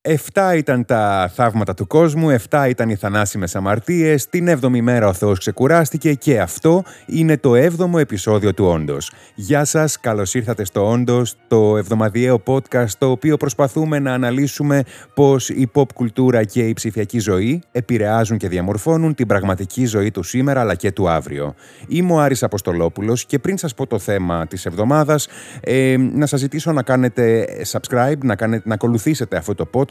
Εφτά ήταν τα θαύματα του κόσμου, εφτά ήταν οι θανάσιμες αμαρτίες, την έβδομη μέρα ο Θεός ξεκουράστηκε και αυτό είναι το έβδομο επεισόδιο του Όντως. Γεια σας, καλώς ήρθατε στο Όντως, το εβδομαδιαίο podcast το οποίο προσπαθούμε να αναλύσουμε πώς η pop κουλτούρα και η ψηφιακή ζωή επηρεάζουν και διαμορφώνουν την πραγματική ζωή του σήμερα αλλά και του αύριο. Είμαι ο Άρης Αποστολόπουλος και πριν σας πω το θέμα της εβδομάδας, ε, να σας ζητήσω να κάνετε subscribe, να, κάνετε, να ακολουθήσετε αυτό το podcast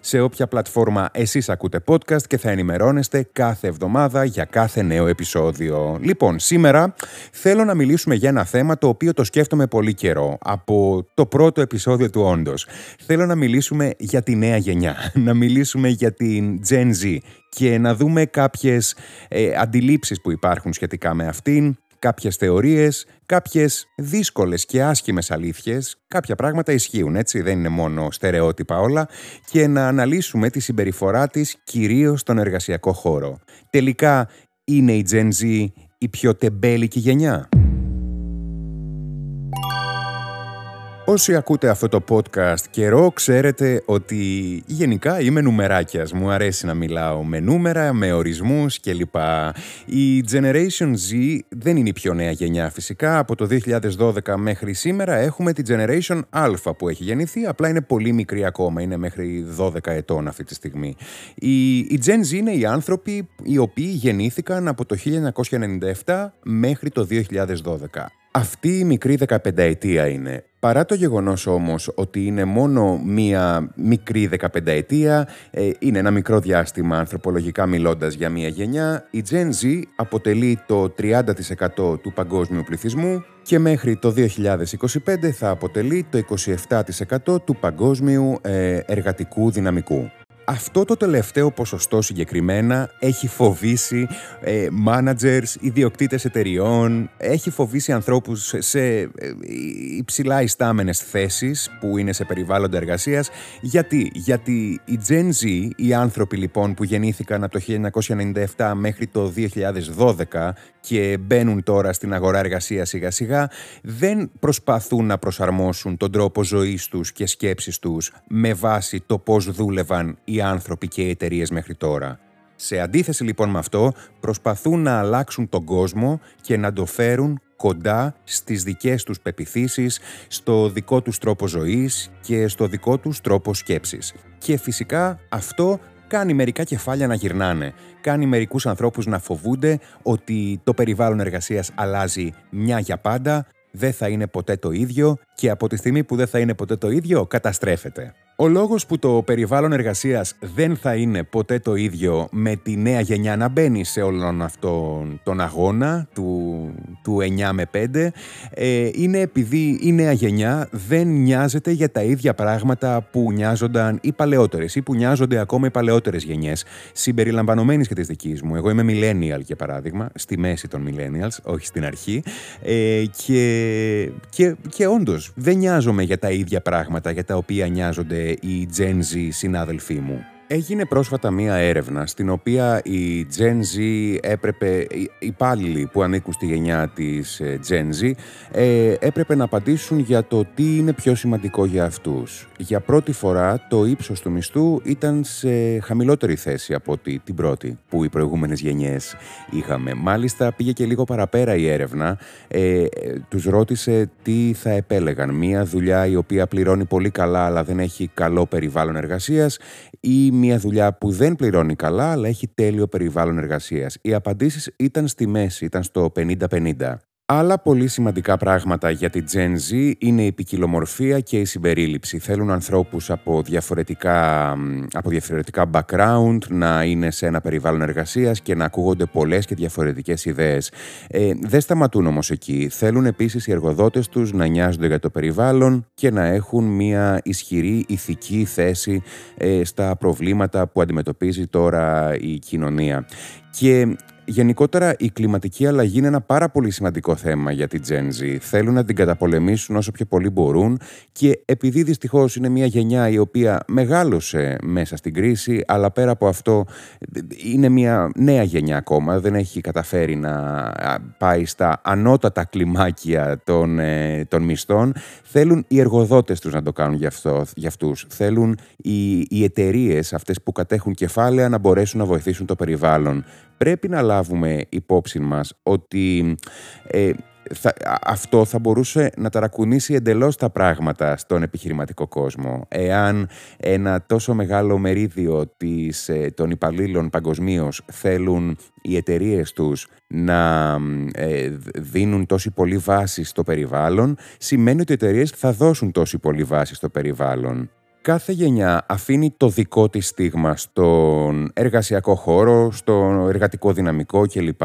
σε όποια πλατφόρμα εσείς ακούτε podcast και θα ενημερώνεστε κάθε εβδομάδα για κάθε νέο επεισόδιο. Λοιπόν, σήμερα θέλω να μιλήσουμε για ένα θέμα το οποίο το σκέφτομαι πολύ καιρό, από το πρώτο επεισόδιο του Όντως. Θέλω να μιλήσουμε για τη νέα γενιά, να μιλήσουμε για την Gen Z και να δούμε κάποιες ε, αντιλήψεις που υπάρχουν σχετικά με αυτήν, κάποιες θεωρίες, κάποιες δύσκολες και άσχημες αλήθειες, κάποια πράγματα ισχύουν έτσι, δεν είναι μόνο στερεότυπα όλα, και να αναλύσουμε τη συμπεριφορά της κυρίως στον εργασιακό χώρο. Τελικά, είναι η Gen Z η πιο τεμπέλικη γενιά; Όσοι ακούτε αυτό το podcast καιρό, ξέρετε ότι γενικά είμαι νουμεράκιας. Μου αρέσει να μιλάω με νούμερα, με ορισμούς κλπ. Η Generation Z δεν είναι η πιο νέα γενιά φυσικά. Από το 2012 μέχρι σήμερα έχουμε τη Generation Alpha που έχει γεννηθεί, απλά είναι πολύ μικρή ακόμα, είναι μέχρι 12 ετών αυτή τη στιγμή. Η, η Gen Z είναι οι άνθρωποι οι οποίοι γεννήθηκαν από το 1997 μέχρι το 2012. Αυτή η μικρή 15 ετία είναι. Παρά το γεγονός όμως ότι είναι μόνο μία μικρή 15 ετία, ε, είναι ένα μικρό διάστημα ανθρωπολογικά μιλώντας για μία γενιά, η Gen Z αποτελεί το 30% του παγκόσμιου πληθυσμού και μέχρι το 2025 θα αποτελεί το 27% του παγκόσμιου ε, εργατικού δυναμικού. Αυτό το τελευταίο ποσοστό συγκεκριμένα έχει φοβήσει ε, managers, ιδιοκτήτες εταιριών, έχει φοβήσει ανθρώπους σε ε, υψηλά ιστάμενες θέσεις που είναι σε περιβάλλοντα εργασίας. Γιατί, Γιατί η Gen Z, οι άνθρωποι λοιπόν που γεννήθηκαν από το 1997 μέχρι το 2012 και μπαίνουν τώρα στην αγορά εργασίας σιγά σιγά, δεν προσπαθούν να προσαρμόσουν τον τρόπο ζωής τους και σκέψης τους με βάση το πώς δούλευαν οι άνθρωποι και οι εταιρείες μέχρι τώρα. Σε αντίθεση λοιπόν με αυτό, προσπαθούν να αλλάξουν τον κόσμο και να το φέρουν κοντά στις δικές τους πεπιθήσεις, στο δικό τους τρόπο ζωής και στο δικό τους τρόπο σκέψης. Και φυσικά αυτό κάνει μερικά κεφάλια να γυρνάνε. Κάνει μερικούς ανθρώπους να φοβούνται ότι το περιβάλλον εργασίας αλλάζει μια για πάντα, δεν θα είναι ποτέ το ίδιο και από τη στιγμή που δεν θα είναι ποτέ το ίδιο καταστρέφεται. Ο λόγος που το περιβάλλον εργασίας δεν θα είναι ποτέ το ίδιο με τη νέα γενιά να μπαίνει σε όλον αυτόν τον αγώνα του, του 9 με 5 ε, είναι επειδή η νέα γενιά δεν νοιάζεται για τα ίδια πράγματα που νοιάζονταν οι παλαιότερες ή που νοιάζονται ακόμα οι παλαιότερες γενιές συμπεριλαμβανομένης και της δικής μου. Εγώ είμαι millennial για παράδειγμα, στη μέση των millennials, όχι στην αρχή ε, και, και, και όντως δεν νοιάζομαι για τα ίδια πράγματα για τα οποία νοιάζονται οι Gen Z συνάδελφοί μου. Έγινε πρόσφατα μία έρευνα στην οποία η Gen Z έπρεπε, οι υπάλληλοι που ανήκουν στη γενιά της ε, Gen Z ε, έπρεπε να απαντήσουν για το τι είναι πιο σημαντικό για αυτούς. Για πρώτη φορά το ύψος του μισθού ήταν σε χαμηλότερη θέση από ότι την πρώτη που οι προηγούμενες γενιές είχαμε. Μάλιστα πήγε και λίγο παραπέρα η έρευνα, ε, τους ρώτησε τι θα επέλεγαν. Μία δουλειά η οποία πληρώνει πολύ καλά αλλά δεν έχει καλό περιβάλλον εργασίας ή μια δουλειά που δεν πληρώνει καλά, αλλά έχει τέλειο περιβάλλον εργασίας. Οι απαντήσεις ήταν στη μέση, ήταν στο 50-50. Άλλα πολύ σημαντικά πράγματα για τη Gen Z είναι η ποικιλομορφία και η συμπερίληψη. Θέλουν ανθρώπους από διαφορετικά, από διαφορετικά background να είναι σε ένα περιβάλλον εργασίας και να ακούγονται πολλές και διαφορετικές ιδέες. Ε, δεν σταματούν όμως εκεί. Θέλουν επίσης οι εργοδότες τους να νοιάζονται για το περιβάλλον και να έχουν μια ισχυρή ηθική θέση ε, στα προβλήματα που αντιμετωπίζει τώρα η κοινωνία. Και γενικότερα η κλιματική αλλαγή είναι ένα πάρα πολύ σημαντικό θέμα για την Gen Z. Θέλουν να την καταπολεμήσουν όσο πιο πολύ μπορούν και επειδή δυστυχώς είναι μια γενιά η οποία μεγάλωσε μέσα στην κρίση, αλλά πέρα από αυτό είναι μια νέα γενιά ακόμα, δεν έχει καταφέρει να πάει στα ανώτατα κλιμάκια των, ε, των μισθών, θέλουν οι εργοδότες τους να το κάνουν για, αυτό, για αυτούς. Θέλουν οι, οι εταιρείες αυτές που κατέχουν κεφάλαια να μπορέσουν να βοηθήσουν το περιβάλλον. Πρέπει να λάβουμε υπόψη μας ότι ε, θα, αυτό θα μπορούσε να ταρακουνήσει εντελώς τα πράγματα στον επιχειρηματικό κόσμο. Εάν ένα τόσο μεγάλο μερίδιο της, ε, των υπαλλήλων παγκοσμίως θέλουν οι εταιρείες τους να ε, δίνουν τόση πολύ βάση στο περιβάλλον, σημαίνει ότι οι εταιρείες θα δώσουν τόση πολύ βάση στο περιβάλλον. Κάθε γενιά αφήνει το δικό της στίγμα στον εργασιακό χώρο, στο εργατικό δυναμικό κλπ.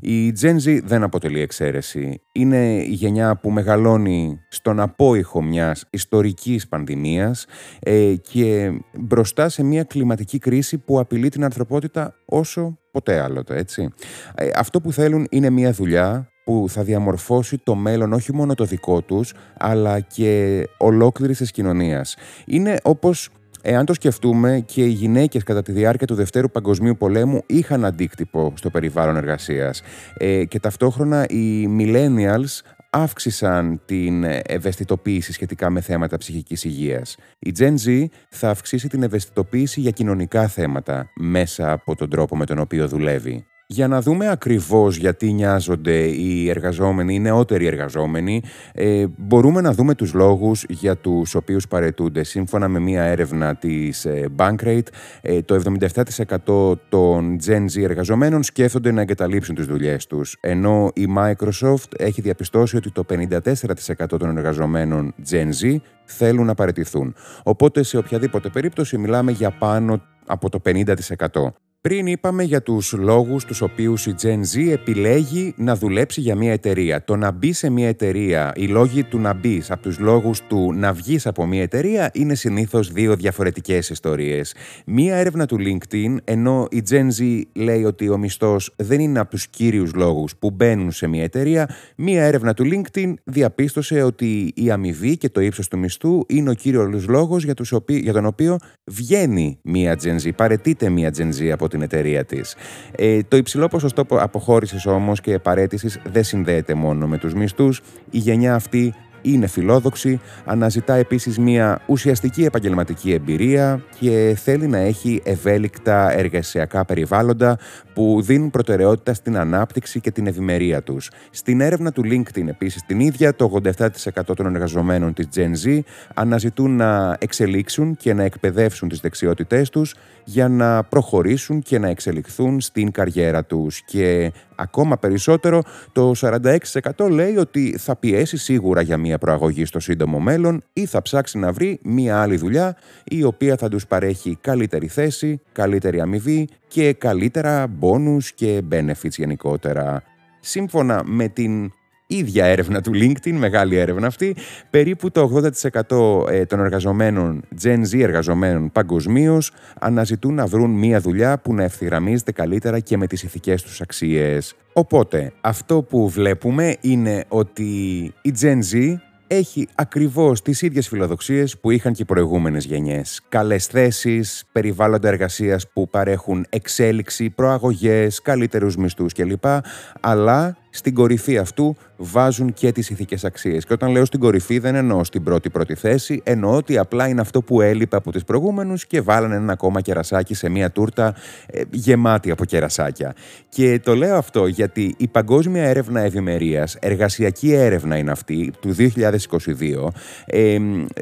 Η Gen Z δεν αποτελεί εξαίρεση. Είναι η γενιά που μεγαλώνει στον απόϊχο μιας ιστορικής πανδημίας ε, και μπροστά σε μια κλιματική κρίση που απειλεί την ανθρωπότητα όσο ποτέ άλλοτε, έτσι. Ε, αυτό που θέλουν είναι μια δουλειά που θα διαμορφώσει το μέλλον όχι μόνο το δικό τους, αλλά και ολόκληρης της κοινωνίας. Είναι όπως Εάν το σκεφτούμε και οι γυναίκες κατά τη διάρκεια του Δευτέρου Παγκοσμίου Πολέμου είχαν αντίκτυπο στο περιβάλλον εργασίας ε, και ταυτόχρονα οι millennials αύξησαν την ευαισθητοποίηση σχετικά με θέματα ψυχικής υγείας. Η Gen Z θα αυξήσει την ευαισθητοποίηση για κοινωνικά θέματα μέσα από τον τρόπο με τον οποίο δουλεύει. Για να δούμε ακριβώς γιατί νοιάζονται οι εργαζόμενοι, οι νεότεροι εργαζόμενοι, ε, μπορούμε να δούμε τους λόγους για τους οποίους παρετούνται. Σύμφωνα με μία έρευνα της ε, Bankrate, ε, το 77% των Gen Z εργαζομένων σκέφτονται να εγκαταλείψουν τις δουλειές τους, ενώ η Microsoft έχει διαπιστώσει ότι το 54% των εργαζομένων Gen Z θέλουν να παρετηθούν. Οπότε σε οποιαδήποτε περίπτωση μιλάμε για πάνω από το 50%. Πριν είπαμε για τους λόγους τους οποίους η Gen Z επιλέγει να δουλέψει για μια εταιρεία. Το να μπει σε μια εταιρεία, οι λόγοι του να μπεις από τους λόγους του να βγεις από μια εταιρεία είναι συνήθως δύο διαφορετικές ιστορίες. Μία έρευνα του LinkedIn, ενώ η Gen Z λέει ότι ο μισθός δεν είναι από τους κύριους λόγους που μπαίνουν σε μια εταιρεία, μία έρευνα του LinkedIn διαπίστωσε ότι η αμοιβή και το ύψος του μισθού είναι ο κύριος λόγος για, τους για τον οποίο βγαίνει μια Gen Z, παρετείται μια Gen Z από την εταιρεία της. Ε, το υψηλό ποσοστό αποχώρησης όμως και παρέτησης δεν συνδέεται μόνο με τους μισθούς. Η γενιά αυτή είναι φιλόδοξη, αναζητά επίσης μια ουσιαστική επαγγελματική εμπειρία και θέλει να έχει ευέλικτα εργασιακά περιβάλλοντα που δίνουν προτεραιότητα στην ανάπτυξη και την ευημερία τους. Στην έρευνα του LinkedIn επίσης την ίδια, το 87% των εργαζομένων της Gen Z αναζητούν να εξελίξουν και να εκπαιδεύσουν τις δεξιότητές τους για να προχωρήσουν και να εξελιχθούν στην καριέρα τους. Και ακόμα περισσότερο, το 46% λέει ότι θα πιέσει σίγουρα για μια προαγωγή στο σύντομο μέλλον ή θα ψάξει να βρει μια άλλη δουλειά η οποία θα τους παρέχει καλύτερη θέση, καλύτερη αμοιβή και καλύτερα μπόνους και benefits γενικότερα. Σύμφωνα με την ίδια έρευνα του LinkedIn, μεγάλη έρευνα αυτή, περίπου το 80% ε, των εργαζομένων, Gen Z εργαζομένων παγκοσμίως, αναζητούν να βρουν μία δουλειά που να ευθυγραμμίζεται καλύτερα και με τις ηθικές τους αξίες. Οπότε, αυτό που βλέπουμε είναι ότι η Gen Z έχει ακριβώς τις ίδιες φιλοδοξίες που είχαν και οι προηγούμενες γενιές. Καλές θέσεις, περιβάλλοντα εργασίας που παρέχουν εξέλιξη, προαγωγές, καλύτερους μισθούς κλπ. Αλλά στην κορυφή αυτού βάζουν και τις ηθικές αξίες. Και όταν λέω στην κορυφή δεν εννοώ στην πρώτη πρώτη θέση, εννοώ ότι απλά είναι αυτό που έλειπε από τις προηγούμενους και βάλανε ένα ακόμα κερασάκι σε μια τούρτα ε, γεμάτη από κερασάκια. Και το λέω αυτό γιατί η Παγκόσμια Έρευνα Ευημερίας, εργασιακή έρευνα είναι αυτή, του 2022, ε,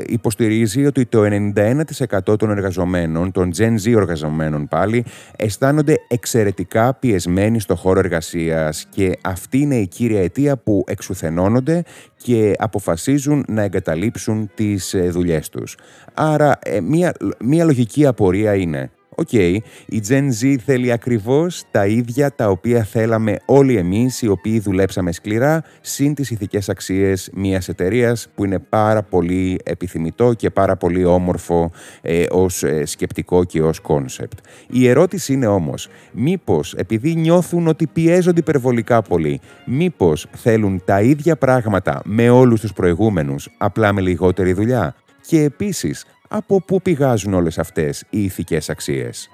υποστηρίζει ότι το 91% των εργαζομένων, των Gen Z εργαζομένων πάλι, αισθάνονται εξαιρετικά πιεσμένοι στο χώρο εργασίας και αυτή είναι η κύρια αιτία που εξουθενώνονται και αποφασίζουν να εγκαταλείψουν τις ε, δουλειές τους. Άρα, ε, μία, μία λογική απορία είναι Οκ, η Gen Z θέλει ακριβώς τα ίδια τα οποία θέλαμε όλοι εμείς οι οποίοι δουλέψαμε σκληρά συν τις ηθικές αξίες μιας εταιρείας που είναι πάρα πολύ επιθυμητό και πάρα πολύ όμορφο ε, ως ε, σκεπτικό και ως concept. Η ερώτηση είναι όμως, μήπως επειδή νιώθουν ότι πιέζονται υπερβολικά πολύ, μήπως θέλουν τα ίδια πράγματα με όλους τους προηγούμενους, απλά με λιγότερη δουλειά; Και επίσης, από πού πηγάζουν όλες αυτές οι ηθικές αξίες;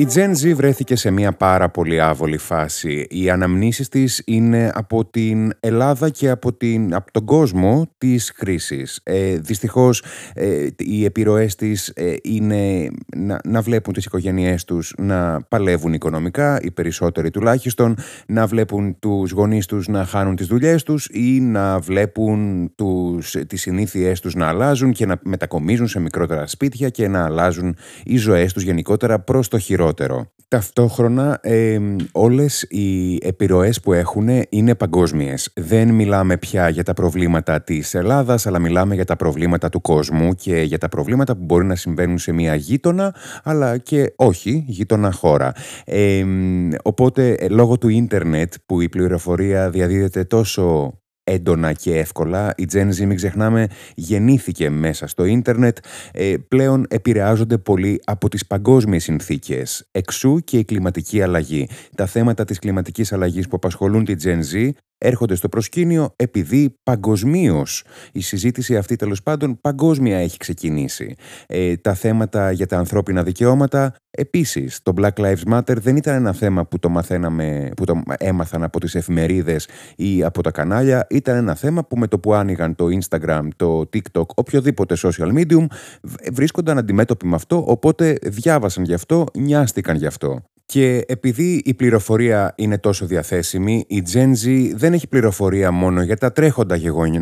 Η Gen Z βρέθηκε σε μια πάρα πολύ άβολη φάση. Οι αναμνήσεις της είναι από την Ελλάδα και από, την, από τον κόσμο της χρήσης. Ε, δυστυχώς ε, οι επιρροές της ε, είναι να, να βλέπουν τις οικογένειές τους να παλεύουν οικονομικά, οι περισσότεροι τουλάχιστον, να βλέπουν τους γονείς τους να χάνουν τις δουλειές τους ή να βλέπουν τους, τις συνήθειές τους να αλλάζουν και να μετακομίζουν σε μικρότερα σπίτια και να αλλάζουν οι ζωές τους γενικότερα προς το χειρότερο Ταυτόχρονα ε, όλες οι επιρροές που έχουν είναι παγκόσμιες. Δεν μιλάμε πια για τα προβλήματα της Ελλάδας, αλλά μιλάμε για τα προβλήματα του κόσμου και για τα προβλήματα που μπορεί να συμβαίνουν σε μια γείτονα, αλλά και όχι γείτονα χώρα. Ε, οπότε, λόγω του ίντερνετ που η πληροφορία διαδίδεται τόσο έντονα και εύκολα. Η Gen Z, μην ξεχνάμε, γεννήθηκε μέσα στο ίντερνετ. Ε, πλέον επηρεάζονται πολύ από τις παγκόσμιες συνθήκες. Εξού και η κλιματική αλλαγή. Τα θέματα της κλιματικής αλλαγής που απασχολούν τη Gen Z έρχονται στο προσκήνιο επειδή παγκοσμίως η συζήτηση αυτή τέλος πάντων παγκόσμια έχει ξεκινήσει. Ε, τα θέματα για τα ανθρώπινα δικαιώματα επίσης. Το Black Lives Matter δεν ήταν ένα θέμα που το μαθαίναμε, που το έμαθαν από τις εφημερίδες ή από τα κανάλια. Ήταν ένα θέμα που με το που άνοιγαν το Instagram, το TikTok, οποιοδήποτε social medium βρίσκονταν αντιμέτωποι με αυτό, οπότε διάβασαν γι' αυτό, νοιάστηκαν γι' αυτό. Και επειδή η πληροφορία είναι τόσο διαθέσιμη, η Gen Z δεν έχει πληροφορία μόνο για τα τρέχοντα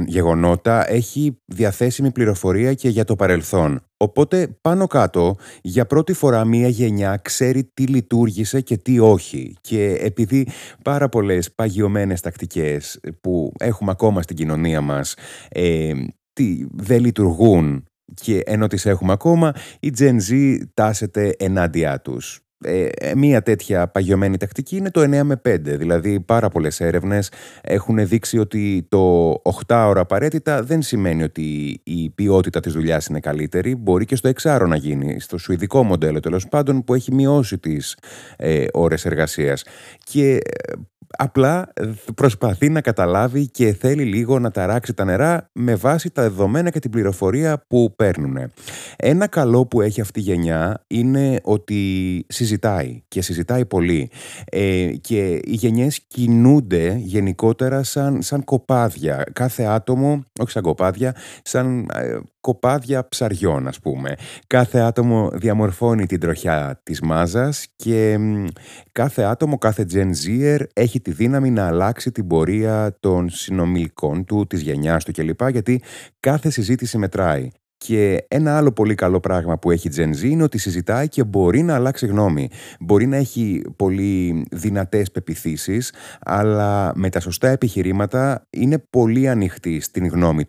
γεγονότα, έχει διαθέσιμη πληροφορία και για το παρελθόν. Οπότε πάνω κάτω, για πρώτη φορά μία γενιά ξέρει τι λειτουργήσε και τι όχι. Και επειδή πάρα πολλές παγιωμένες τακτικές που έχουμε ακόμα στην κοινωνία μας ε, τι, δεν λειτουργούν και ενώ τις έχουμε ακόμα, η Gen Z τάσεται ενάντια τους. Ε, ε, μία τέτοια παγιωμένη τακτική είναι το 9 με 5. Δηλαδή, πάρα πολλές έρευνες έχουν δείξει ότι το 8 ώρα απαραίτητα δεν σημαίνει ότι η ποιότητα της δουλειάς είναι καλύτερη. Μπορεί και στο 6 να γίνει, στο σουηδικό μοντέλο τέλος πάντων, που έχει μειώσει τις ε, ώρες εργασίας. Και ε, Απλά προσπαθεί να καταλάβει και θέλει λίγο να ταράξει τα νερά με βάση τα δεδομένα και την πληροφορία που παίρνουν. Ένα καλό που έχει αυτή η γενιά είναι ότι συζητάει και συζητάει πολύ ε, και οι γενιές κινούνται γενικότερα σαν, σαν κοπάδια. Κάθε άτομο, όχι σαν κοπάδια, σαν ε, κοπάδια ψαριών ας πούμε. Κάθε άτομο διαμορφώνει την τροχιά της μάζας και κάθε άτομο, κάθε Gen Zer έχει τη δύναμη να αλλάξει την πορεία των συνομιλικών του, της γενιάς του κλπ. Γιατί κάθε συζήτηση μετράει. Και ένα άλλο πολύ καλό πράγμα που έχει η Gen Z είναι ότι συζητάει και μπορεί να αλλάξει γνώμη. Μπορεί να έχει πολύ δυνατές πεπιθήσεις, αλλά με τα σωστά επιχειρήματα είναι πολύ ανοιχτή στην γνώμη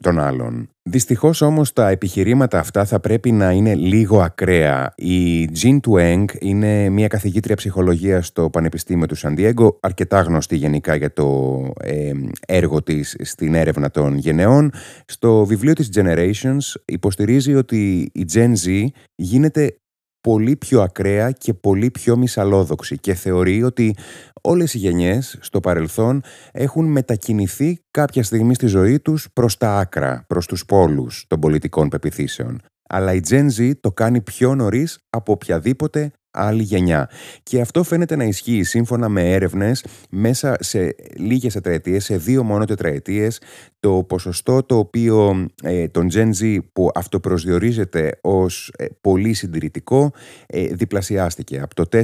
των άλλων. Δυστυχώς όμως τα επιχειρήματα αυτά θα πρέπει να είναι λίγο ακραία. Η Jean Tueng είναι μια καθηγήτρια ψυχολογίας στο Πανεπιστήμιο του Σαντιέγκο, αρκετά γνωστή γενικά για το ε, έργο της στην έρευνα των γενεών. Στο βιβλίο της Generations υποστηρίζει ότι η Gen Z γίνεται πολύ πιο ακραία και πολύ πιο μυσαλόδοξη και θεωρεί ότι όλες οι γενιές στο παρελθόν έχουν μετακινηθεί κάποια στιγμή στη ζωή τους προς τα άκρα, προς τους πόλους των πολιτικών πεπιθήσεων. Αλλά η Gen Z το κάνει πιο νωρίς από οποιαδήποτε άλλη γενιά. Και αυτό φαίνεται να ισχύει σύμφωνα με έρευνες μέσα σε λίγες τετραετίες, σε δύο μόνο τετραετίες, το ποσοστό το οποίο ε, τον Gen Z που αυτοπροσδιορίζεται ως ε, πολύ συντηρητικό ε, διπλασιάστηκε. Από το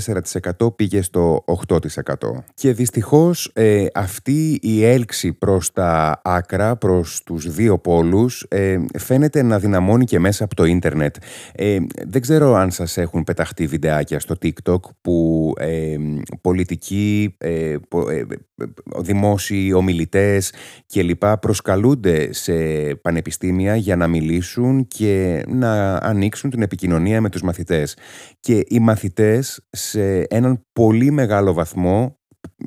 4% πήγε στο 8%. Και δυστυχώς ε, αυτή η έλξη προς τα άκρα, προς τους δύο πόλους, φαίνεται να δυναμώνει και μέσα από το ίντερνετ. δεν ξέρω αν σας έχουν πεταχτεί βιντεάκια στο TikTok που πολιτικοί, δημόσιοι ομιλητές και λοιπά προσκαλούνται σε πανεπιστήμια για να μιλήσουν και να ανοίξουν την επικοινωνία με τους μαθητές. Και οι μαθητές σε έναν πολύ μεγάλο βαθμό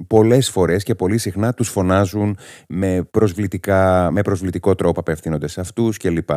πολλές φορές και πολύ συχνά τους φωνάζουν με, προσβλητικά, με προσβλητικό τρόπο απευθύνονται σε αυτούς κλπ.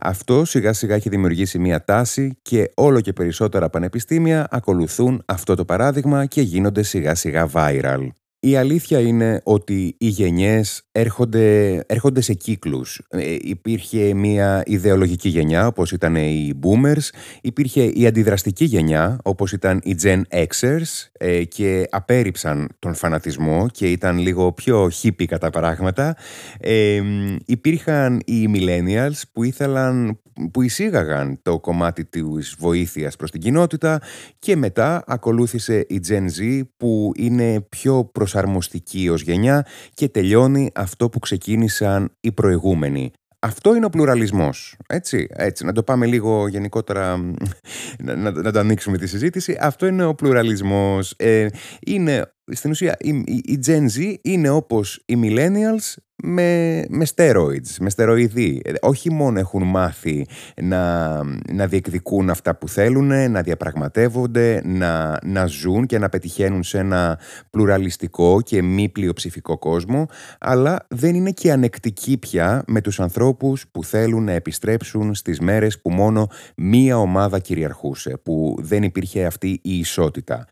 Αυτό σιγά σιγά έχει δημιουργήσει μια τάση και όλο και περισσότερα πανεπιστήμια ακολουθούν αυτό το παράδειγμα και γίνονται σιγά σιγά viral. Η αλήθεια είναι ότι οι γενιές έρχονται, έρχονται σε κύκλους. Ε, υπήρχε μια ιδεολογική γενιά, όπως ήταν οι boomers. Υπήρχε η αντιδραστική γενιά, όπως ήταν οι Gen Xers ε, και απέρριψαν τον φανατισμό και ήταν λίγο πιο hippie κατά πράγματα. Ε, υπήρχαν οι millennials που ήθελαν που εισήγαγαν το κομμάτι της βοήθειας προς την κοινότητα και μετά ακολούθησε η Gen Z που είναι πιο προσαρμοστική ως γενιά και τελειώνει αυτό που ξεκίνησαν οι προηγούμενοι. Αυτό είναι ο πλουραλισμός, έτσι, έτσι, να το πάμε λίγο γενικότερα, να, να, να το ανοίξουμε τη συζήτηση. Αυτό είναι ο πλουραλισμός. Ε, είναι, στην ουσία, η, η, η Gen Z είναι όπως οι millennials με, με steroids, με στεροειδή. Ε, όχι μόνο έχουν μάθει να, να διεκδικούν αυτά που θέλουν, να διαπραγματεύονται, να, να ζουν και να πετυχαίνουν σε ένα πλουραλιστικό και μη πλειοψηφικό κόσμο, αλλά δεν είναι και ανεκτικοί πια με τους ανθρώπους που θέλουν να επιστρέψουν στις μέρες που μόνο μία ομάδα κυριαρχούσε, που δεν υπήρχε αυτή η ισότητα.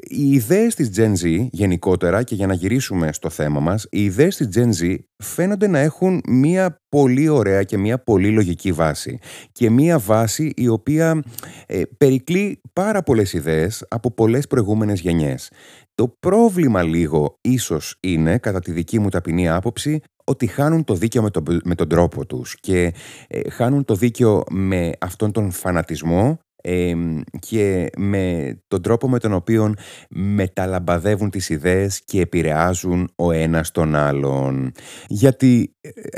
Οι ιδέες της Gen Z γενικότερα και για να γυρίσουμε στο θέμα μας, οι ιδέες της Gen Z φαίνονται να έχουν μία πολύ ωραία και μία πολύ λογική βάση και μία βάση η οποία ε, περικλεί πάρα πολλές ιδέες από πολλές προηγούμενες γενιές. Το πρόβλημα λίγο ίσως είναι, κατά τη δική μου ταπεινή άποψη, ότι χάνουν το δίκαιο με τον, με τον τρόπο τους και ε, χάνουν το δίκαιο με αυτόν τον φανατισμό και με τον τρόπο με τον οποίο μεταλαμπαδεύουν τις ιδέες και επηρεάζουν ο ένας τον άλλον. Γιατί ε,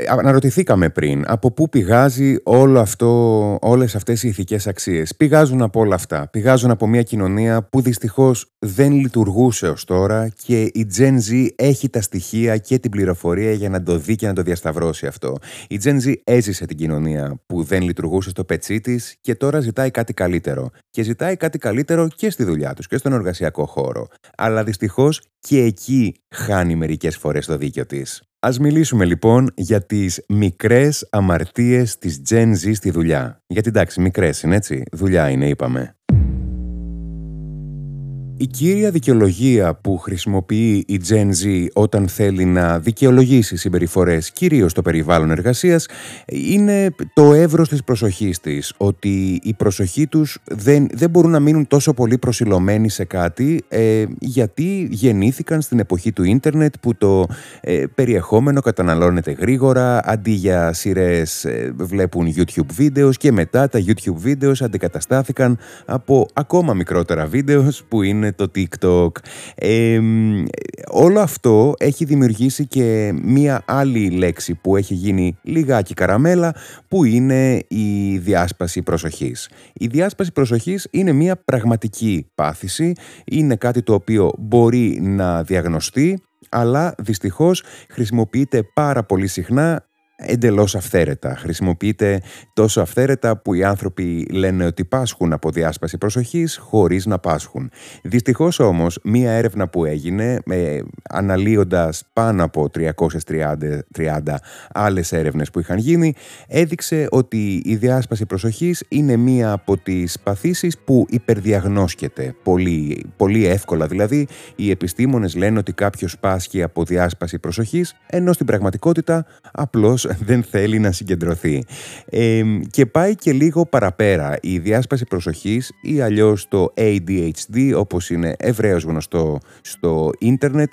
αναρωτηθήκαμε πριν από πού πηγάζει όλο αυτό, όλες αυτές οι ηθικές αξίες. Πηγάζουν από όλα αυτά. Πηγάζουν από μια κοινωνία που δυστυχώς δεν λειτουργούσε ως τώρα και η Gen Z έχει τα στοιχεία και την πληροφορία για να το δει και να το διασταυρώσει αυτό. Η Gen Z έζησε την κοινωνία που δεν λειτουργούσε στο πετσί της και τώρα ζητάει κάτι καλύτερο καλύτερο και ζητάει κάτι καλύτερο και στη δουλειά τους και στον εργασιακό χώρο. Αλλά δυστυχώς και εκεί χάνει μερικές φορές το δίκιο της. Ας μιλήσουμε λοιπόν για τις μικρές αμαρτίες της Gen Z στη δουλειά. Γιατί εντάξει, μικρές είναι έτσι, δουλειά είναι είπαμε. Η κύρια δικαιολογία που χρησιμοποιεί η Gen Z όταν θέλει να δικαιολογήσει συμπεριφορές κυρίως στο περιβάλλον εργασίας είναι το εύρος της προσοχής της. Ότι η προσοχή τους δεν, δεν μπορούν να μείνουν τόσο πολύ προσιλωμένοι σε κάτι ε, γιατί γεννήθηκαν στην εποχή του ίντερνετ που το ε, περιεχόμενο καταναλώνεται γρήγορα αντί για σειρές ε, βλέπουν YouTube βίντεος και μετά τα YouTube βίντεος αντικαταστάθηκαν από ακόμα μικρότερα βίντεος που είναι το TikTok. όλο αυτό έχει δημιουργήσει και μία άλλη λέξη που έχει γίνει λιγάκι καραμέλα που είναι η διάσπαση προσοχής. Η διάσπαση προσοχής είναι μία πραγματική πάθηση, είναι κάτι το οποίο μπορεί να διαγνωστεί αλλά δυστυχώς χρησιμοποιείται πάρα πολύ συχνά εντελώς αυθαίρετα. Χρησιμοποιείται τόσο αυθαίρετα που οι άνθρωποι λένε ότι πάσχουν από διάσπαση προσοχής χωρίς να πάσχουν. Δυστυχώς όμως μία έρευνα που έγινε ε, αναλύοντας πάνω από 330 30 άλλες έρευνες που είχαν γίνει έδειξε ότι η διάσπαση προσοχής είναι μία από τις παθήσεις που υπερδιαγνώσκεται πολύ, πολύ εύκολα. Δηλαδή οι επιστήμονες λένε ότι κάποιος πάσχει από διάσπαση προσοχής ενώ στην πραγματικότητα απλώς δεν θέλει να συγκεντρωθεί. και πάει και λίγο παραπέρα. Η διάσπαση προσοχής ή αλλιώς το ADHD, όπως είναι ευρέως γνωστό στο ίντερνετ,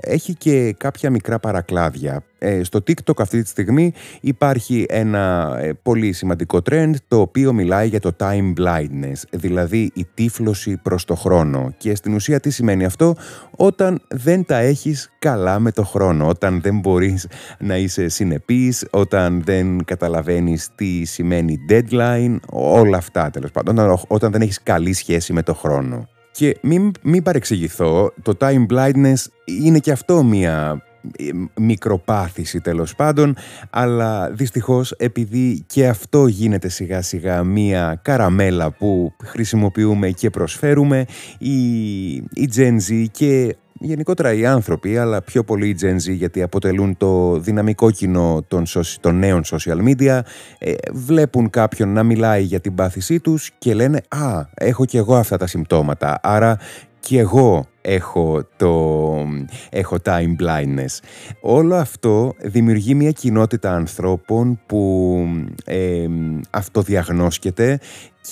έχει και κάποια μικρά παρακλάδια ε, στο TikTok αυτή τη στιγμή υπάρχει ένα ε, πολύ σημαντικό trend το οποίο μιλάει για το time blindness, δηλαδή η τύφλωση προς το χρόνο. Και στην ουσία τι σημαίνει αυτό; Όταν δεν τα έχεις καλά με το χρόνο, όταν δεν μπορείς να είσαι συνεπής, όταν δεν καταλαβαίνεις τι σημαίνει deadline, όλα αυτά τέλος πάντων, όταν, όταν δεν έχεις καλή σχέση με το χρόνο. Και μην, μην παρεξηγηθώ, το time blindness είναι και αυτό μία μικροπάθηση τέλος πάντων, αλλά δυστυχώς επειδή και αυτό γίνεται σιγά σιγά μία καραμέλα που χρησιμοποιούμε και προσφέρουμε, η, η Gen Z και γενικότερα οι άνθρωποι, αλλά πιο πολύ οι Gen Z γιατί αποτελούν το δυναμικό κοινό των, των νέων social media, ε, βλέπουν κάποιον να μιλάει για την πάθησή τους και λένε «Α, έχω και εγώ αυτά τα συμπτώματα, άρα και εγώ έχω, το, έχω time blindness. Όλο αυτό δημιουργεί μια κοινότητα ανθρώπων που ε, αυτοδιαγνώσκεται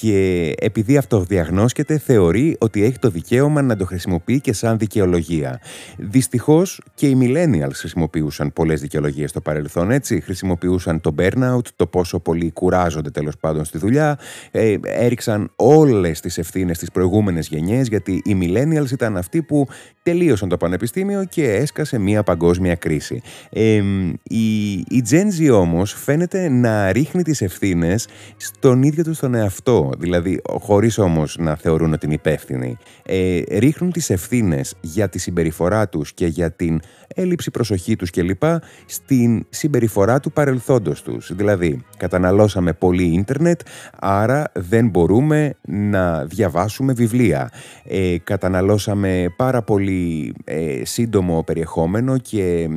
και επειδή αυτοδιαγνώσκεται θεωρεί ότι έχει το δικαίωμα να το χρησιμοποιεί και σαν δικαιολογία. Δυστυχώς και οι millennials χρησιμοποιούσαν πολλές δικαιολογίες στο παρελθόν, έτσι. Χρησιμοποιούσαν το burnout, το πόσο πολύ κουράζονται τέλος πάντων στη δουλειά, ε, έριξαν όλες τις ευθύνες στις προηγούμενες γενιές γιατί οι millennials ήταν αυτοί που τελείωσαν το πανεπιστήμιο και έσκασε μια παγκόσμια κρίση. Ε, η, η Gen Z όμως φαίνεται να ρίχνει τις ευθύνες στον ίδιο του τον εαυτό δηλαδή χωρίς όμως να θεωρούν ότι είναι υπεύθυνοι, ε, ρίχνουν τις ευθύνες για τη συμπεριφορά τους και για την έλλειψη προσοχή τους κλπ. στην συμπεριφορά του παρελθόντος τους. Δηλαδή, καταναλώσαμε πολύ ίντερνετ, άρα δεν μπορούμε να διαβάσουμε βιβλία. Ε, καταναλώσαμε πάρα πολύ ε, σύντομο περιεχόμενο και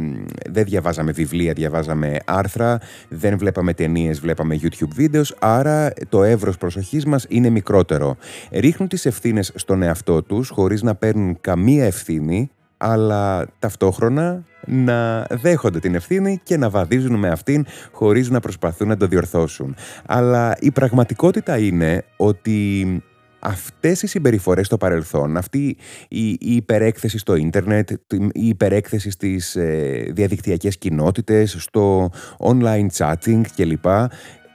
δεν διαβάζαμε βιβλία, διαβάζαμε άρθρα, δεν βλέπαμε ταινίες, βλέπαμε YouTube βίντεο, άρα το εύρος προσοχής μας είναι μικρότερο. Ρίχνουν τις ευθύνες στον εαυτό τους χωρίς να παίρνουν καμία ευθύνη αλλά ταυτόχρονα να δέχονται την ευθύνη και να βαδίζουν με αυτήν χωρίς να προσπαθούν να το διορθώσουν. Αλλά η πραγματικότητα είναι ότι αυτές οι συμπεριφορές στο παρελθόν, αυτή η, η υπερέκθεση στο ίντερνετ, η υπερέκθεση στις ε, διαδικτυακές κοινότητες, στο online chatting κλπ.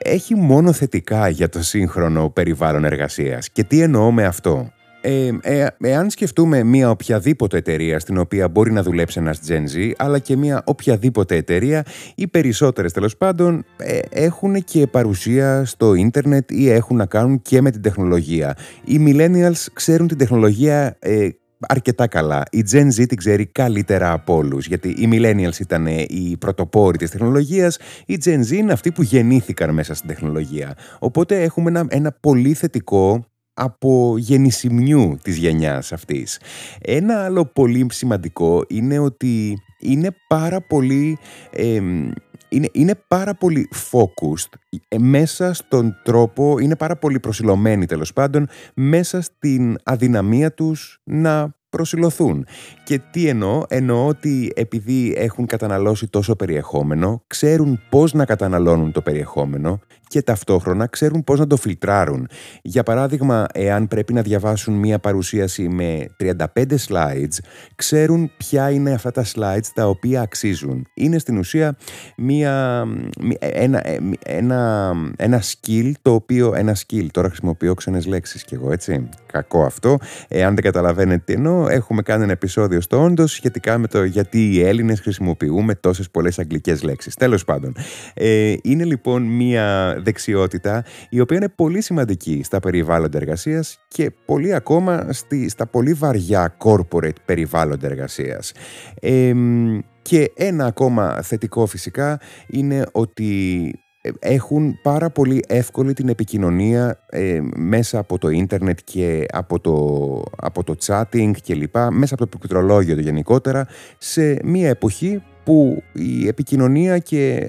Έχει μόνο θετικά για το σύγχρονο περιβάλλον εργασίας. Και τι εννοώ με αυτό; Ε, ε, εάν σκεφτούμε μια οποιαδήποτε εταιρεία στην οποία μπορεί να δουλέψει ένας Gen Z, αλλά και μια οποιαδήποτε εταιρεία, οι περισσότερες τέλος πάντων ε, έχουν και παρουσία στο ίντερνετ ή έχουν να κάνουν και με την τεχνολογία. Οι millennials ξέρουν την τεχνολογία ε, αρκετά καλά. Η Gen Z την ξέρει καλύτερα από όλους. Γιατί οι Millennials ήταν οι πρωτοπόροι τη τεχνολογίας, οι Gen Z είναι αυτοί που γεννήθηκαν μέσα στην τεχνολογία. Οπότε έχουμε ένα, ένα πολύ θετικό από γεννησιμιού της γενιάς αυτής. Ένα άλλο πολύ σημαντικό είναι ότι είναι πάρα πολύ... είναι, είναι πάρα πολύ focused ε, μέσα στον τρόπο, είναι πάρα πολύ προσιλωμένοι τέλος πάντων μέσα στην αδυναμία τους να προσιλωθούν. Και τι εννοώ, εννοώ ότι επειδή έχουν καταναλώσει τόσο περιεχόμενο, ξέρουν πώς να καταναλώνουν το περιεχόμενο και ταυτόχρονα ξέρουν πώς να το φιλτράρουν. Για παράδειγμα, εάν πρέπει να διαβάσουν μία παρουσίαση με 35 slides, ξέρουν ποια είναι αυτά τα slides τα οποία αξίζουν. Είναι στην ουσία μία, ένα, ένα, ένα skill το οποίο, ένα skill, τώρα χρησιμοποιώ ξένες λέξεις κι εγώ έτσι, κακό αυτό. Εάν δεν καταλαβαίνετε τι εννοώ, έχουμε κάνει ένα επεισόδιο στο όντως σχετικά με το γιατί οι Έλληνες χρησιμοποιούμε τόσες πολλές αγγλικές λέξεις. Τέλος πάντων, ε, είναι λοιπόν μία δεξιότητα η οποία είναι πολύ σημαντική στα περιβάλλοντα εργασίας και πολύ ακόμα στη, στα πολύ βαριά corporate περιβάλλοντα εργασίας. και ένα ακόμα θετικό φυσικά είναι ότι ε, έχουν πάρα πολύ εύκολη την επικοινωνία ε, μέσα από το ίντερνετ και από το, από το chatting και λοιπά, μέσα από το πληκτρολόγιο το γενικότερα, σε μια εποχή που η επικοινωνία και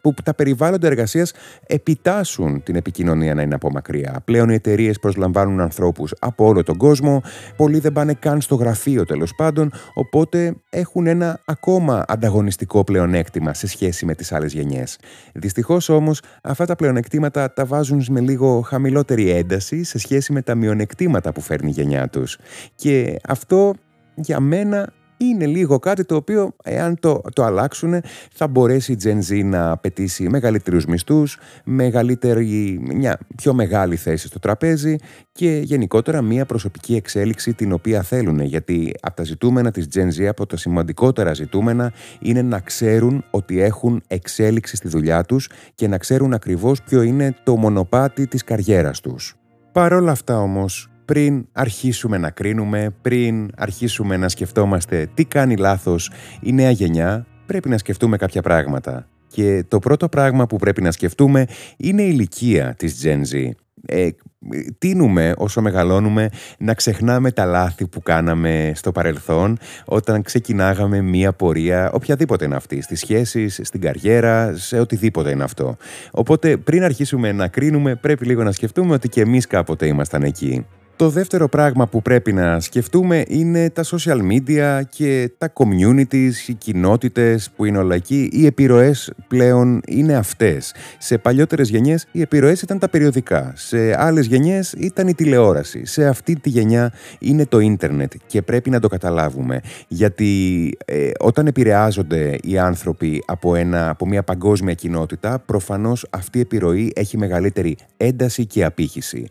που τα περιβάλλοντα εργασίας επιτάσσουν την επικοινωνία να είναι από μακριά. Πλέον οι εταιρείες προσλαμβάνουν ανθρώπους από όλο τον κόσμο, πολλοί δεν πάνε καν στο γραφείο τέλος πάντων, οπότε έχουν ένα ακόμα ανταγωνιστικό πλεονέκτημα σε σχέση με τις άλλες γενιές. Δυστυχώς όμως αυτά τα πλεονεκτήματα τα βάζουν με λίγο χαμηλότερη ένταση σε σχέση με τα μειονεκτήματα που φέρνει η γενιά τους. Και αυτό για μένα είναι λίγο κάτι το οποίο εάν το, το αλλάξουν θα μπορέσει η Gen Z να απαιτήσει μεγαλύτερους μισθούς, μεγαλύτερη, μια πιο μεγάλη θέση στο τραπέζι και γενικότερα μια προσωπική εξέλιξη την οποία θέλουν γιατί από τα ζητούμενα της Gen Z, από τα σημαντικότερα ζητούμενα είναι να ξέρουν ότι έχουν εξέλιξη στη δουλειά τους και να ξέρουν ακριβώς ποιο είναι το μονοπάτι της καριέρας τους. Παρ' όλα αυτά όμως, πριν αρχίσουμε να κρίνουμε, πριν αρχίσουμε να σκεφτόμαστε τι κάνει λάθος η νέα γενιά, πρέπει να σκεφτούμε κάποια πράγματα. Και το πρώτο πράγμα που πρέπει να σκεφτούμε είναι η ηλικία της Gen Z. Ε, τίνουμε όσο μεγαλώνουμε να ξεχνάμε τα λάθη που κάναμε στο παρελθόν όταν ξεκινάγαμε μία πορεία, οποιαδήποτε είναι αυτή, στις σχέσεις, στην καριέρα, σε οτιδήποτε είναι αυτό. Οπότε πριν αρχίσουμε να κρίνουμε πρέπει λίγο να σκεφτούμε ότι και εμείς κάποτε ήμασταν εκεί. Το δεύτερο πράγμα που πρέπει να σκεφτούμε είναι τα social media και τα communities, οι κοινότητες που είναι όλα εκεί. Οι επιρροές πλέον είναι αυτές. Σε παλιότερες γενιές οι επιρροές ήταν τα περιοδικά. Σε άλλες γενιές ήταν η τηλεόραση. Σε αυτή τη γενιά είναι το ίντερνετ και πρέπει να το καταλάβουμε. Γιατί ε, όταν επηρεάζονται οι άνθρωποι από, ένα, από μια παγκόσμια κοινότητα, προφανώς αυτή η επιρροή έχει μεγαλύτερη ένταση και απήχηση.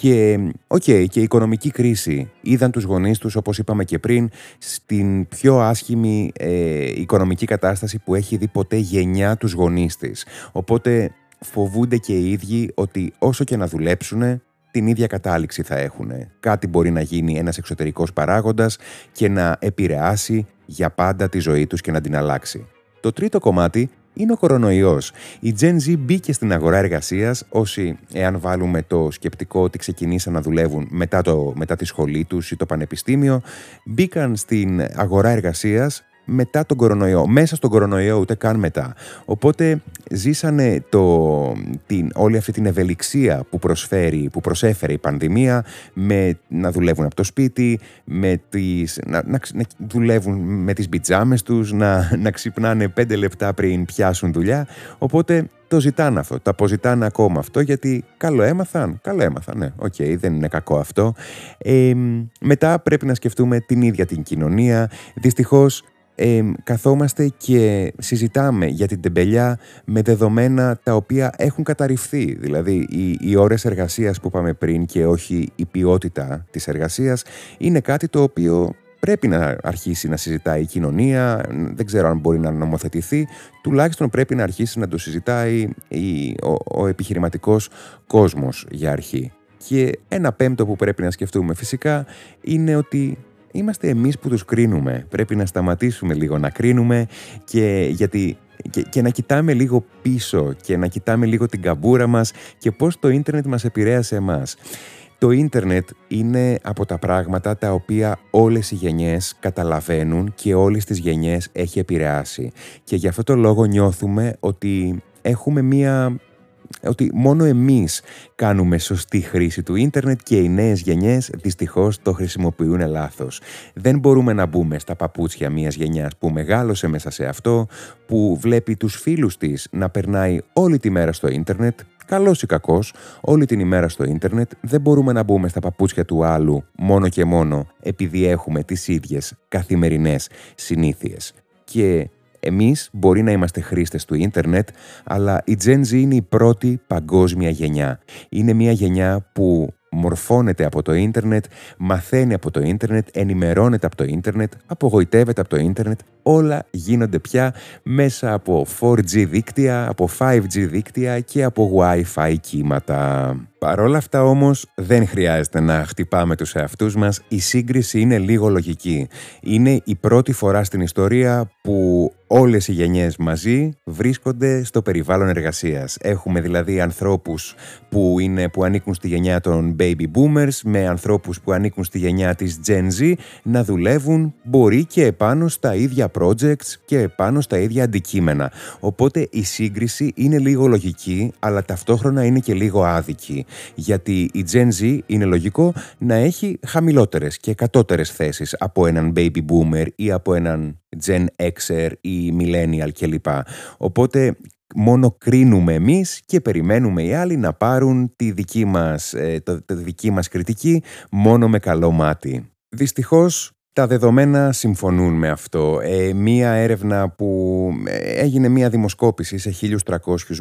Και, okay, και η οικονομική κρίση είδαν τους γονείς τους, όπως είπαμε και πριν, στην πιο άσχημη ε, οικονομική κατάσταση που έχει δει ποτέ γενιά τους γονείς της. Οπότε φοβούνται και οι ίδιοι ότι όσο και να δουλέψουν, την ίδια κατάληξη θα έχουν. Κάτι μπορεί να γίνει ένας εξωτερικός παράγοντας και να επηρεάσει για πάντα τη ζωή τους και να την αλλάξει. Το τρίτο κομμάτι είναι ο κορονοϊός. Η Gen Z μπήκε στην αγορά εργασίας όσοι, εάν βάλουμε το σκεπτικό ότι ξεκινήσαν να δουλεύουν μετά, το, μετά τη σχολή τους ή το πανεπιστήμιο, μπήκαν στην αγορά εργασίας μετά τον κορονοϊό, μέσα στον κορονοϊό ούτε καν μετά. Οπότε ζήσανε το, την, όλη αυτή την ευελιξία που προσφέρει, που προσέφερε η πανδημία με να δουλεύουν από το σπίτι, με τις, να, να, δουλεύουν με τις πιτζάμες τους, να, να ξυπνάνε πέντε λεπτά πριν πιάσουν δουλειά. Οπότε το ζητάνε αυτό, το αποζητάνε ακόμα αυτό γιατί καλό έμαθαν, καλό έμαθαν, ναι, ok, okay, δεν είναι κακό αυτό. Ε, μετά πρέπει να σκεφτούμε την ίδια την κοινωνία. Δυστυχώς ε, καθόμαστε και συζητάμε για την τεμπελιά με δεδομένα τα οποία έχουν καταρριφθεί. Δηλαδή, οι, οι ώρες εργασίας που είπαμε πριν και όχι η ποιότητα της εργασίας είναι κάτι το οποίο πρέπει να αρχίσει να συζητάει η κοινωνία, δεν ξέρω αν μπορεί να νομοθετηθεί, τουλάχιστον πρέπει να αρχίσει να το συζητάει η, ο, ο επιχειρηματικός κόσμος για αρχή. Και ένα πέμπτο που πρέπει να σκεφτούμε φυσικά είναι ότι είμαστε εμείς που τους κρίνουμε. Πρέπει να σταματήσουμε λίγο να κρίνουμε και γιατί και, και, να κοιτάμε λίγο πίσω και να κοιτάμε λίγο την καμπούρα μας και πώς το ίντερνετ μας επηρέασε εμάς. Το ίντερνετ είναι από τα πράγματα τα οποία όλες οι γενιές καταλαβαίνουν και όλες τις γενιές έχει επηρεάσει. Και γι' αυτό το λόγο νιώθουμε ότι έχουμε μία ότι μόνο εμείς κάνουμε σωστή χρήση του ίντερνετ και οι νέες γενιές δυστυχώς το χρησιμοποιούν λάθος. Δεν μπορούμε να μπούμε στα παπούτσια μιας γενιάς που μεγάλωσε μέσα σε αυτό, που βλέπει τους φίλους της να περνάει όλη τη μέρα στο ίντερνετ, καλός ή κακός, όλη την ημέρα στο ίντερνετ, δεν μπορούμε να μπούμε στα παπούτσια του άλλου μόνο και μόνο επειδή έχουμε τις ίδιες καθημερινές συνήθειες. Και εμείς μπορεί να είμαστε χρήστες του ίντερνετ, αλλά η Gen Z είναι η πρώτη παγκόσμια γενιά. Είναι μια γενιά που μορφώνεται από το ίντερνετ, μαθαίνει από το ίντερνετ, ενημερώνεται από το ίντερνετ, απογοητεύεται από το ίντερνετ. Όλα γίνονται πια μέσα από 4G δίκτυα, από 5G δίκτυα και από Wi-Fi κύματα. Παρ' όλα αυτά όμως δεν χρειάζεται να χτυπάμε τους εαυτούς μας, η σύγκριση είναι λίγο λογική. Είναι η πρώτη φορά στην ιστορία που όλες οι γενιές μαζί βρίσκονται στο περιβάλλον εργασίας. Έχουμε δηλαδή ανθρώπους που, είναι, που ανήκουν στη γενιά των baby boomers με ανθρώπους που ανήκουν στη γενιά της Gen Z να δουλεύουν μπορεί και επάνω στα ίδια projects και επάνω στα ίδια αντικείμενα. Οπότε η σύγκριση είναι λίγο λογική αλλά ταυτόχρονα είναι και λίγο άδικη γιατί η Gen Z είναι λογικό να έχει χαμηλότερες και κατώτερες θέσεις από έναν baby boomer ή από έναν Gen Xer ή Millennial κλπ. Οπότε μόνο κρίνουμε εμείς και περιμένουμε οι άλλοι να πάρουν τη δική μας, ε, το, τη δική μας κριτική μόνο με καλό μάτι. Δυστυχώς τα δεδομένα συμφωνούν με αυτό. Ε, μία έρευνα που ε, έγινε μία δημοσκόπηση σε 1.300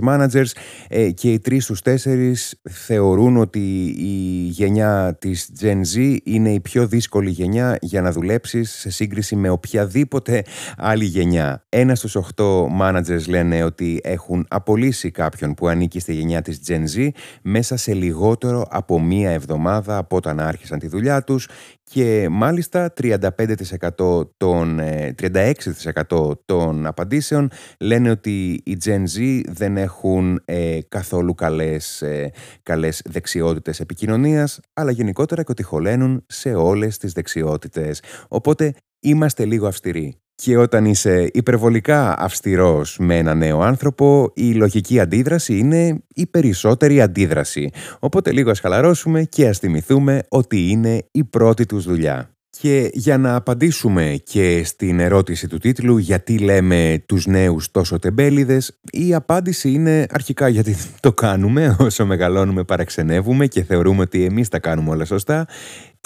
managers ε, και οι τρεις στους τέσσερις θεωρούν ότι η γενιά της Gen Z είναι η πιο δύσκολη γενιά για να δουλέψεις σε σύγκριση με οποιαδήποτε άλλη γενιά. Ένα στους οχτώ managers λένε ότι έχουν απολύσει κάποιον που ανήκει στη γενιά της Gen Z μέσα σε λιγότερο από μία εβδομάδα από όταν άρχισαν τη δουλειά τους και μάλιστα 35% των, 36% ε, των απαντήσεων λένε ότι οι Gen Z δεν έχουν ε, καθόλου καλές, ε, καλές δεξιότητες επικοινωνίας, αλλά γενικότερα και ότι χωλένουν σε όλες τις δεξιότητες. Οπότε είμαστε λίγο αυστηροί. Και όταν είσαι υπερβολικά αυστηρός με ένα νέο άνθρωπο, η λογική αντίδραση είναι η περισσότερη αντίδραση. Οπότε λίγο ας χαλαρώσουμε και ας θυμηθούμε ότι είναι η πρώτη τους δουλειά. Και για να απαντήσουμε και στην ερώτηση του τίτλου γιατί λέμε τους νέους τόσο τεμπέληδες, η απάντηση είναι αρχικά γιατί το κάνουμε, όσο μεγαλώνουμε παραξενεύουμε και θεωρούμε ότι εμείς τα κάνουμε όλα σωστά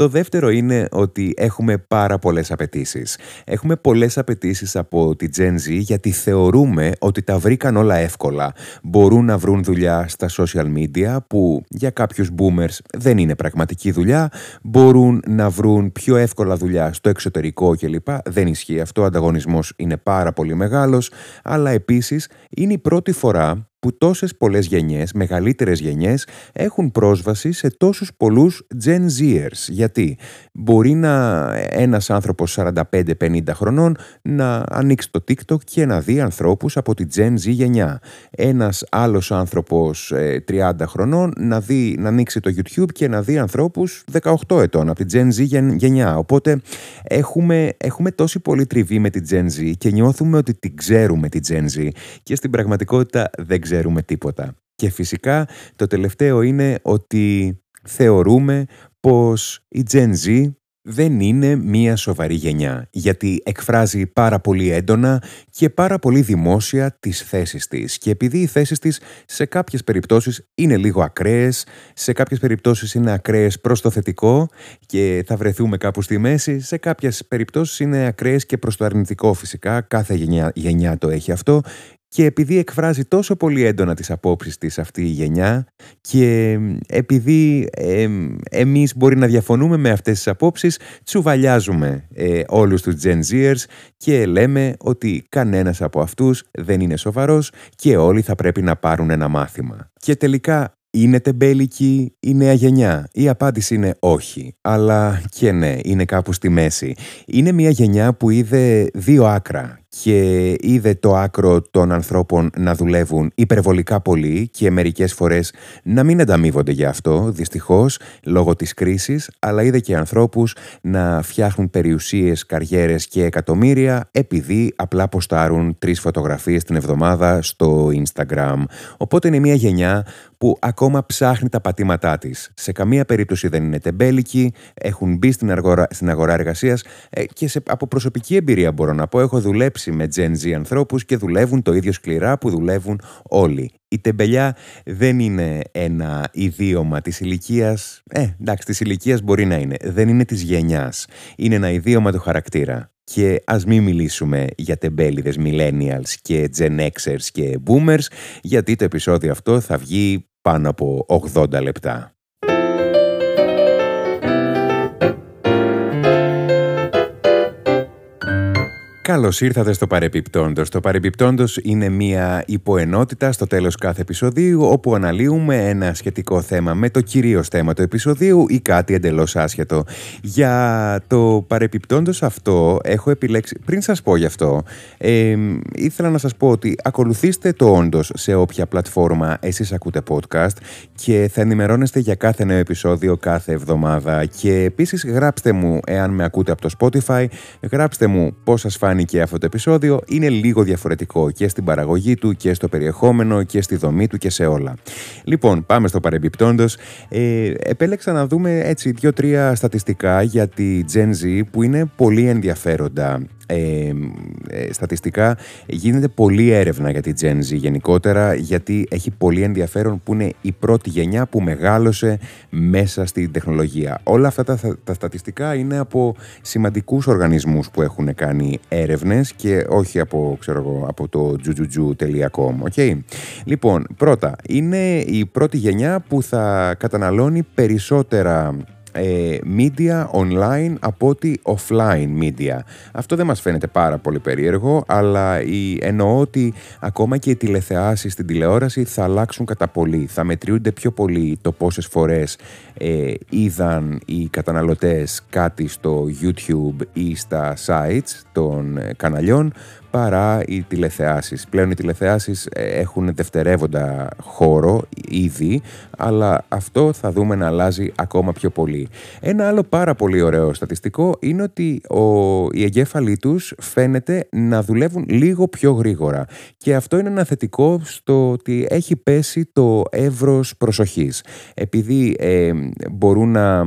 το δεύτερο είναι ότι έχουμε πάρα πολλές απαιτήσεις. Έχουμε πολλές απαιτήσεις από τη Gen Z γιατί θεωρούμε ότι τα βρήκαν όλα εύκολα. Μπορούν να βρουν δουλειά στα social media που για κάποιους boomers δεν είναι πραγματική δουλειά. Μπορούν να βρουν πιο εύκολα δουλειά στο εξωτερικό κλπ. Δεν ισχύει αυτό, ο ανταγωνισμός είναι πάρα πολύ μεγάλος. Αλλά επίσης είναι η πρώτη φορά που τόσες πολλές γενιές, μεγαλύτερες γενιές, έχουν πρόσβαση σε τόσους πολλούς Gen Zers. Γιατί μπορεί να ένας άνθρωπος 45-50 χρονών να ανοίξει το TikTok και να δει ανθρώπους από τη Gen Z γενιά. Ένας άλλος άνθρωπος 30 ε, χρονών να, δει, να ανοίξει το YouTube και να δει ανθρώπους 18 ετών από τη Gen Z γενιά. Οπότε έχουμε, έχουμε τόση πολύ τριβή με τη Gen Z και νιώθουμε ότι την ξέρουμε τη Gen Z και στην πραγματικότητα δεν ξέρουμε τίποτα. Και φυσικά το τελευταίο είναι ότι θεωρούμε πως η Gen Z δεν είναι μία σοβαρή γενιά, γιατί εκφράζει πάρα πολύ έντονα και πάρα πολύ δημόσια τις θέσεις της. Και επειδή οι θέσεις της σε κάποιες περιπτώσεις είναι λίγο ακραίες, σε κάποιες περιπτώσεις είναι ακραίες προς το θετικό και θα βρεθούμε κάπου στη μέση, σε κάποιες περιπτώσεις είναι ακραίες και προς το αρνητικό φυσικά, κάθε γενιά, γενιά το έχει αυτό και επειδή εκφράζει τόσο πολύ έντονα τις απόψεις της αυτή η γενιά και επειδή ε, εμείς μπορεί να διαφωνούμε με αυτές τις απόψεις, τσουβαλιάζουμε ε, όλους τους Gen Zers και λέμε ότι κανένας από αυτούς δεν είναι σοβαρός και όλοι θα πρέπει να πάρουν ένα μάθημα. Και τελικά είναι τεμπέλικη η νέα γενιά; Η απάντηση είναι όχι, αλλά και ναι, είναι κάπου στη μέση. Είναι μια γενιά που είδε δύο άκρα και είδε το άκρο των ανθρώπων να δουλεύουν υπερβολικά πολύ και μερικές φορές να μην ανταμείβονται για αυτό, δυστυχώς, λόγω της κρίσης, αλλά είδε και ανθρώπους να φτιάχνουν περιουσίες, καριέρες και εκατομμύρια επειδή απλά ποστάρουν τρεις φωτογραφίες την εβδομάδα στο Instagram. Οπότε είναι μια γενιά που ακόμα ψάχνει τα πατήματά της. Σε καμία περίπτωση δεν είναι τεμπέλικη, έχουν μπει στην αγορά, στην αγορά εργασίας ε, και σε, από προσωπική εμπειρία μπορώ να πω, έχω δουλέψει με Gen Z ανθρώπους και δουλεύουν το ίδιο σκληρά που δουλεύουν όλοι. Η τεμπελιά δεν είναι ένα ιδίωμα της ηλικίας. Ε, εντάξει, της ηλικίας μπορεί να είναι. Δεν είναι της γενιάς. Είναι ένα ιδίωμα του χαρακτήρα. Και ας μην μιλήσουμε για τεμπέληδες millennials και Gen Xers και boomers, γιατί το επεισόδιο αυτό θα βγει πάνω από 80 λεπτά. Καλώς ήρθατε στο Παρεπιπτόντος. Το Παρεπιπτόντος είναι μια υποενότητα στο τέλος κάθε επεισοδίου όπου αναλύουμε ένα σχετικό θέμα με το κυρίως θέμα του επεισοδίου ή κάτι εντελώς άσχετο. Για το Παρεπιπτόντος αυτό έχω επιλέξει, πριν σας πω γι' αυτό, ε, ήθελα να σας πω ότι ακολουθήστε το όντως σε όποια πλατφόρμα εσείς ακούτε podcast και θα ενημερώνεστε για κάθε νέο επεισόδιο κάθε εβδομάδα και επίσης γράψτε μου εάν με ακούτε από το Spotify, γράψτε μου πώς σας φάνηκε και αυτό το επεισόδιο είναι λίγο διαφορετικό και στην παραγωγή του και στο περιεχόμενο και στη δομή του και σε όλα. Λοιπόν, πάμε στο παρεμπιπτόντος. Ε, επέλεξα να δούμε έτσι δύο-τρία στατιστικά για τη Gen Z που είναι πολύ ενδιαφέροντα ε, ε, στατιστικά γίνεται πολλή έρευνα για τη Gen Z γενικότερα γιατί έχει πολύ ενδιαφέρον που είναι η πρώτη γενιά που μεγάλωσε μέσα στην τεχνολογία. Όλα αυτά τα, τα στατιστικά είναι από σημαντικούς οργανισμούς που έχουν κάνει έρευνες και όχι από, ξέρω εγώ, από το jujuju.com. Okay? Λοιπόν, πρώτα, είναι η πρώτη γενιά που θα καταναλώνει περισσότερα ε, media online από ότι offline media. Αυτό δεν μας φαίνεται πάρα πολύ περίεργο, αλλά η, εννοώ ότι ακόμα και οι τηλεθεάσεις στην τηλεόραση θα αλλάξουν κατά πολύ. Θα μετριούνται πιο πολύ το πόσες φορές ε, είδαν οι καταναλωτές κάτι στο YouTube ή στα sites των ε, καναλιών παρά οι τηλεθεάσεις. Πλέον οι τηλεθεάσεις ε, έχουν δευτερεύοντα χώρο ήδη, αλλά αυτό θα δούμε να αλλάζει ακόμα πιο πολύ. Ένα άλλο πάρα πολύ ωραίο στατιστικό είναι ότι ο, οι εγκέφαλοι τους φαίνεται να δουλεύουν λίγο πιο γρήγορα και αυτό είναι ένα θετικό στο ότι έχει πέσει το εύρος προσοχής. Επειδή ε, μπορούν να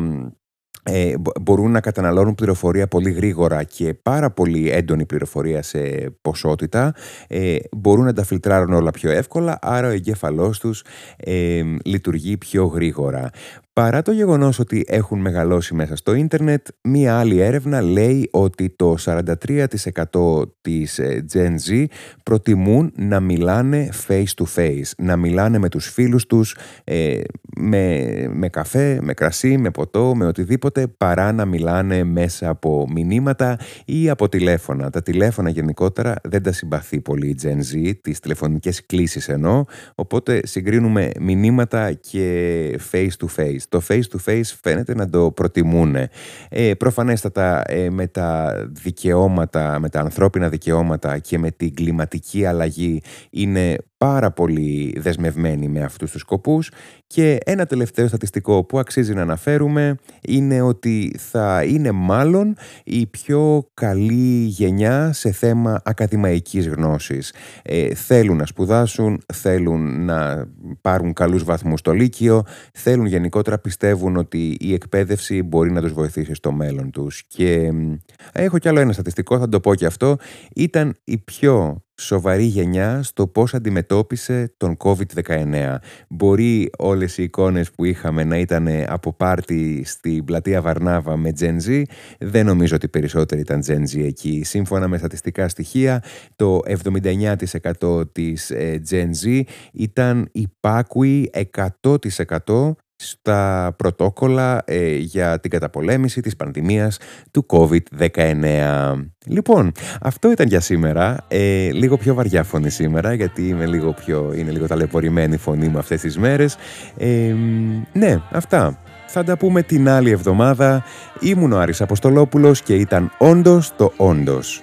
ε, μπορούν να καταναλώνουν πληροφορία πολύ γρήγορα και πάρα πολύ έντονη πληροφορία σε ποσότητα, ε, μπορούν να τα φιλτράρουν όλα πιο εύκολα, άρα ο εγκέφαλός τους ε, λειτουργεί πιο γρήγορα. Παρά το γεγονός ότι έχουν μεγαλώσει μέσα στο ίντερνετ, μία άλλη έρευνα λέει ότι το 43% της ε, Gen Z προτιμούν να μιλάνε face to face, να μιλάνε με τους φίλους τους ε, με, με καφέ, με κρασί, με ποτό, με οτιδήποτε, παρά να μιλάνε μέσα από μηνύματα ή από τηλέφωνα. Τα τηλέφωνα γενικότερα δεν τα συμπαθεί πολύ η Gen Z, τις τηλεφωνικές κλήσεις εννοώ, οπότε συγκρίνουμε μηνύματα και face to face το face to face φαίνεται να το προτιμούν. Ε, προφανέστατα ε, με τα δικαιώματα, με τα ανθρώπινα δικαιώματα και με την κλιματική αλλαγή είναι πάρα πολύ δεσμευμένοι με αυτούς τους σκοπούς και ένα τελευταίο στατιστικό που αξίζει να αναφέρουμε είναι ότι θα είναι μάλλον η πιο καλή γενιά σε θέμα ακαδημαϊκής γνώσης. Ε, θέλουν να σπουδάσουν, θέλουν να πάρουν καλούς βαθμούς στο Λύκειο, θέλουν γενικότερα πιστεύουν ότι η εκπαίδευση μπορεί να τους βοηθήσει στο μέλλον τους. Και έχω κι άλλο ένα στατιστικό, θα το πω και αυτό, ήταν η πιο σοβαρή γενιά στο πώς αντιμετώπισε τον COVID-19. Μπορεί όλες οι εικόνες που είχαμε να ήταν από πάρτι στην πλατεία Βαρνάβα με Gen Z, δεν νομίζω ότι περισσότεροι ήταν Gen Z εκεί. Σύμφωνα με στατιστικά στοιχεία, το 79% της ε, Gen Z ήταν υπάκουοι 100% στα πρωτόκολλα ε, για την καταπολέμηση της πανδημίας του COVID-19. Λοιπόν, αυτό ήταν για σήμερα. Ε, λίγο πιο βαριά φωνή σήμερα, γιατί είμαι λίγο πιο, είναι λίγο ταλαιπωρημένη η φωνή μου αυτές τις μέρες. Ε, ναι, αυτά. Θα τα πούμε την άλλη εβδομάδα. Ήμουν ο Άρης Αποστολόπουλος και ήταν όντως το όντως.